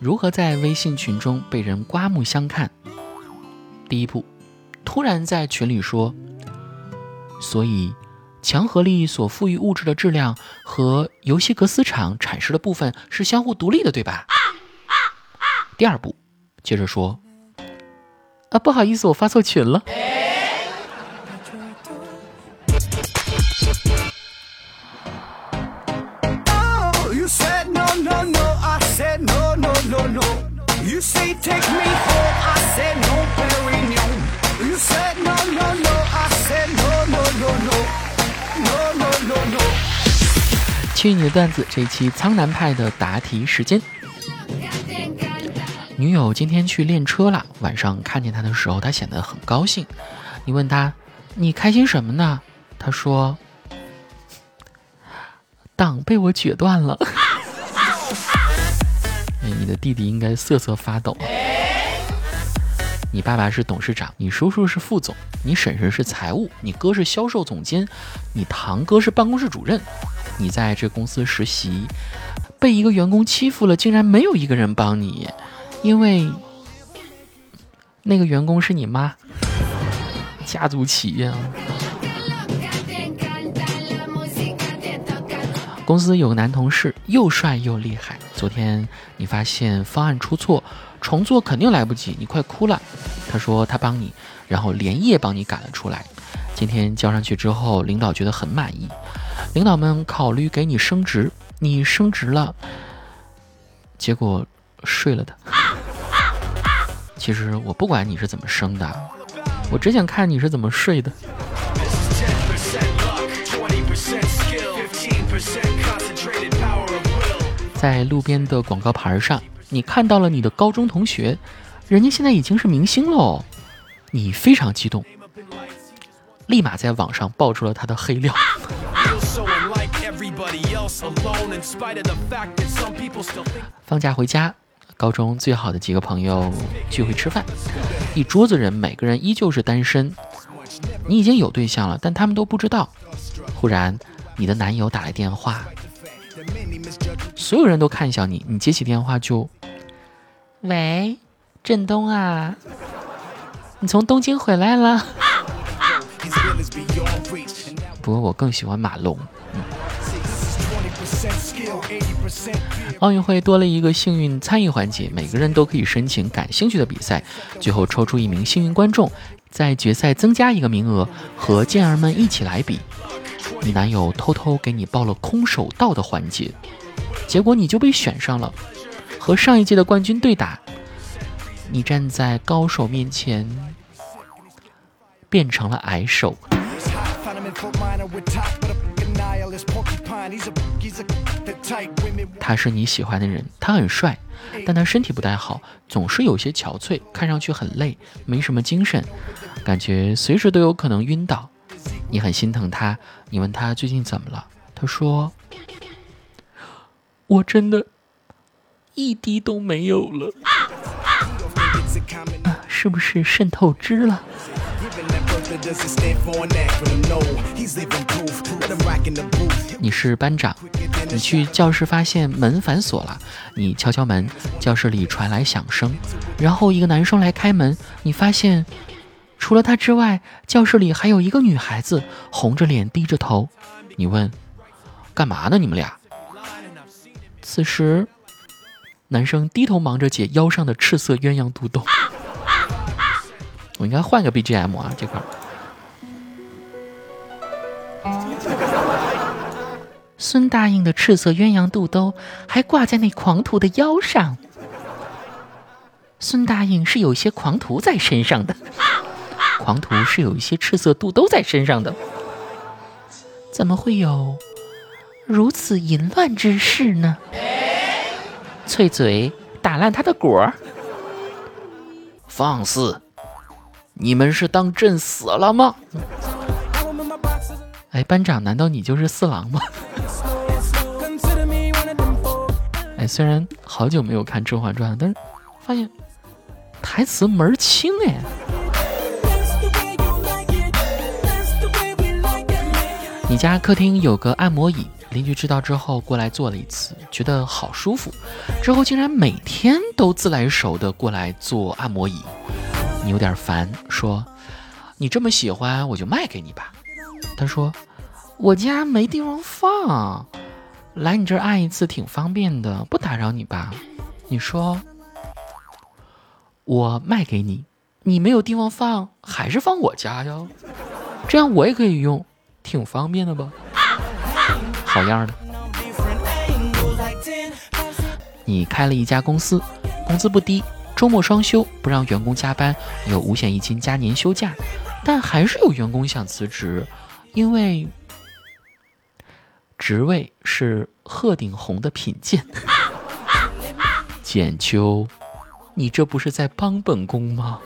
如何在微信群中被人刮目相看？第一步，突然在群里说：“所以，强合力所赋予物质的质量和尤西格斯场阐释的部分是相互独立的，对吧？”第二步，接着说：“啊，不好意思，我发错群了。”去你的段子，这一期苍南派的答题时间。女友今天去练车了，晚上看见他的时候，他显得很高兴。你问他，你开心什么呢？他说，档被我决断了。你的弟弟应该瑟瑟发抖。你爸爸是董事长，你叔叔是副总，你婶婶是财务，你哥是销售总监，你堂哥是办公室主任。你在这公司实习，被一个员工欺负了，竟然没有一个人帮你，因为那个员工是你妈，家族企业。公司有个男同事，又帅又厉害。昨天你发现方案出错，重做肯定来不及，你快哭了。他说他帮你，然后连夜帮你赶了出来。今天交上去之后，领导觉得很满意，领导们考虑给你升职，你升职了，结果睡了他。其实我不管你是怎么升的，我只想看你是怎么睡的。在路边的广告牌上，你看到了你的高中同学，人家现在已经是明星喽，你非常激动，立马在网上爆出了他的黑料。放假回家，高中最好的几个朋友聚会吃饭，一桌子人，每个人依旧是单身，你已经有对象了，但他们都不知道。忽然，你的男友打来电话。所有人都看向你，你接起电话就，喂，振东啊，你从东京回来了。不过我更喜欢马龙。奥运会多了一个幸运参与环节，每个人都可以申请感兴趣的比赛，最后抽出一名幸运观众，在决赛增加一个名额，和健儿们一起来比。你男友偷偷给你报了空手道的环节。结果你就被选上了，和上一届的冠军对打，你站在高手面前变成了矮手。他是你喜欢的人，他很帅，但他身体不太好，总是有些憔悴，看上去很累，没什么精神，感觉随时都有可能晕倒。你很心疼他，你问他最近怎么了，他说。我真的，一滴都没有了，啊，是不是渗透汁了？你是班长，你去教室发现门反锁了，你敲敲门，教室里传来响声，然后一个男生来开门，你发现除了他之外，教室里还有一个女孩子，红着脸低着头。你问，干嘛呢？你们俩？此时，男生低头忙着解腰上的赤色鸳鸯肚兜。我应该换个 BGM 啊，这块。孙大应的赤色鸳鸯肚兜还挂在那狂徒的腰上。孙大应是有一些狂徒在身上的，狂徒是有一些赤色肚兜在身上的。怎么会有？如此淫乱之事呢？脆嘴，打烂他的果！放肆！你们是当朕死了吗？哎，班长，难道你就是四郎吗？哎，虽然好久没有看《甄嬛传》，但是发现台词门儿清哎。你家客厅有个按摩椅。邻居知道之后过来坐了一次，觉得好舒服，之后竟然每天都自来熟的过来做按摩椅。你有点烦，说：“你这么喜欢，我就卖给你吧。”他说：“我家没地方放，来你这儿按一次挺方便的，不打扰你吧？”你说：“我卖给你，你没有地方放，还是放我家呀？这样我也可以用，挺方便的吧？”好样的！你开了一家公司，工资不低，周末双休，不让员工加班，有五险一金加年休假，但还是有员工想辞职，因为职位是鹤顶红的品鉴。简秋，你这不是在帮本宫吗？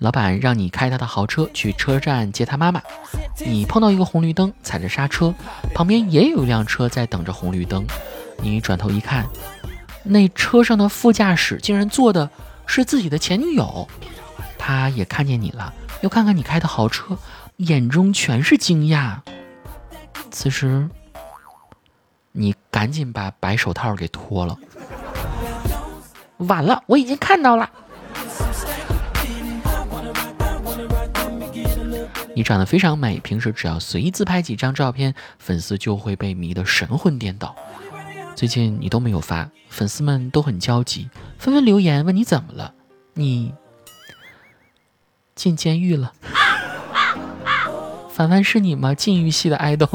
老板让你开他的豪车去车站接他妈妈，你碰到一个红绿灯，踩着刹车，旁边也有一辆车在等着红绿灯。你转头一看，那车上的副驾驶竟然坐的是自己的前女友，他也看见你了，又看看你开的豪车，眼中全是惊讶。此时，你赶紧把白手套给脱了，晚了，我已经看到了。你长得非常美，平时只要随意自拍几张照片，粉丝就会被迷得神魂颠倒。最近你都没有发，粉丝们都很焦急，纷纷留言问你怎么了？你进监狱了？凡凡是你吗？禁欲系的爱豆。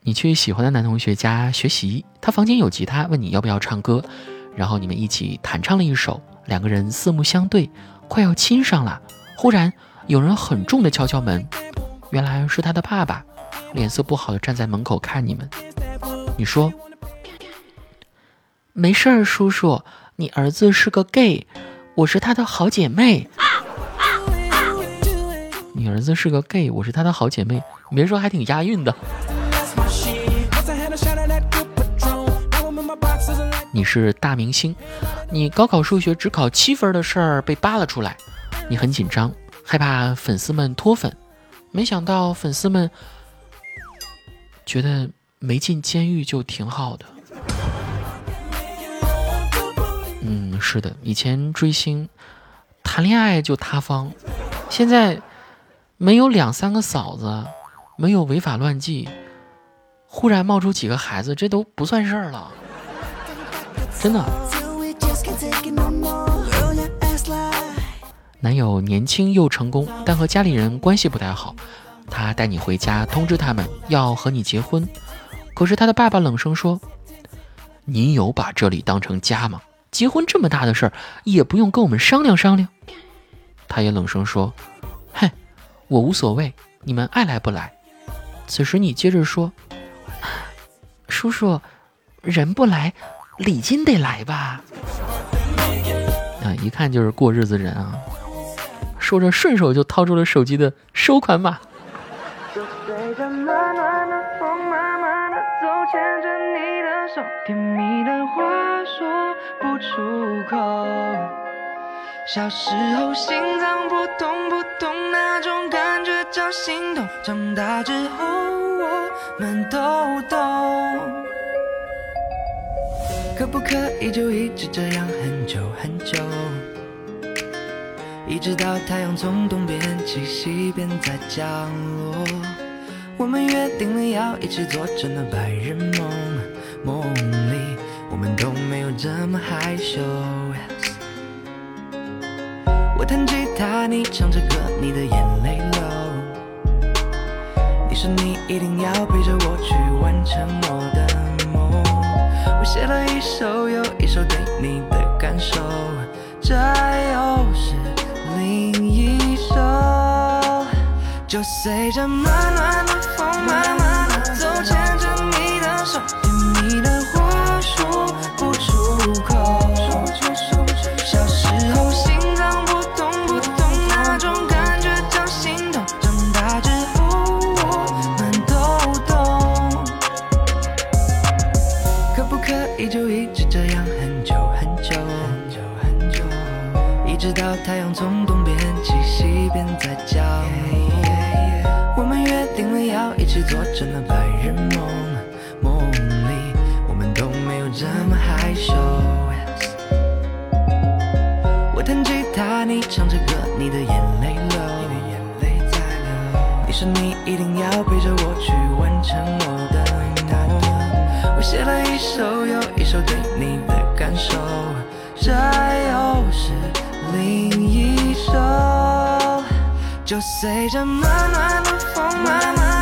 你去喜欢的男同学家学习，他房间有吉他，问你要不要唱歌，然后你们一起弹唱了一首，两个人四目相对。快要亲上了，忽然有人很重的敲敲门，原来是他的爸爸，脸色不好的站在门口看你们。你说：“没事儿，叔叔，你儿子是个 gay，我是他的好姐妹。”你儿子是个 gay，我是他的好姐妹，你别说还挺押韵的。你是大明星，你高考数学只考七分的事儿被扒了出来，你很紧张，害怕粉丝们脱粉，没想到粉丝们觉得没进监狱就挺好的。嗯，是的，以前追星谈恋爱就塌方，现在没有两三个嫂子，没有违法乱纪，忽然冒出几个孩子，这都不算事儿了。真的，男友年轻又成功，但和家里人关系不太好。他带你回家，通知他们要和你结婚。可是他的爸爸冷声说：“你有把这里当成家吗？结婚这么大的事儿，也不用跟我们商量商量。”他也冷声说：“嗨，我无所谓，你们爱来不来。”此时你接着说：“叔叔，人不来。”礼金得来吧？啊，一看就是过日子人啊！说着，顺手就掏出了手机的收款码。小时候心脏扑通扑通，那种感觉叫心动。长大之后，我们都懂。可不可以就一直这样很久很久，一直到太阳从东边起，西边再降落？我们约定了要一起做着那白日梦，梦里我们都没有这么害羞。我弹吉他，你唱着歌，你的眼泪流。你说你一定要陪着我去完成我的。写了一首又一首对你的感受，这又是另一首。就随着暖暖的风，慢慢唱着歌，你的眼泪流，你眼泪在流，你说你一定要陪着我去完成我的梦。我写了一首又一首对你的感受，这又是另一首，就随着暖暖的风慢慢，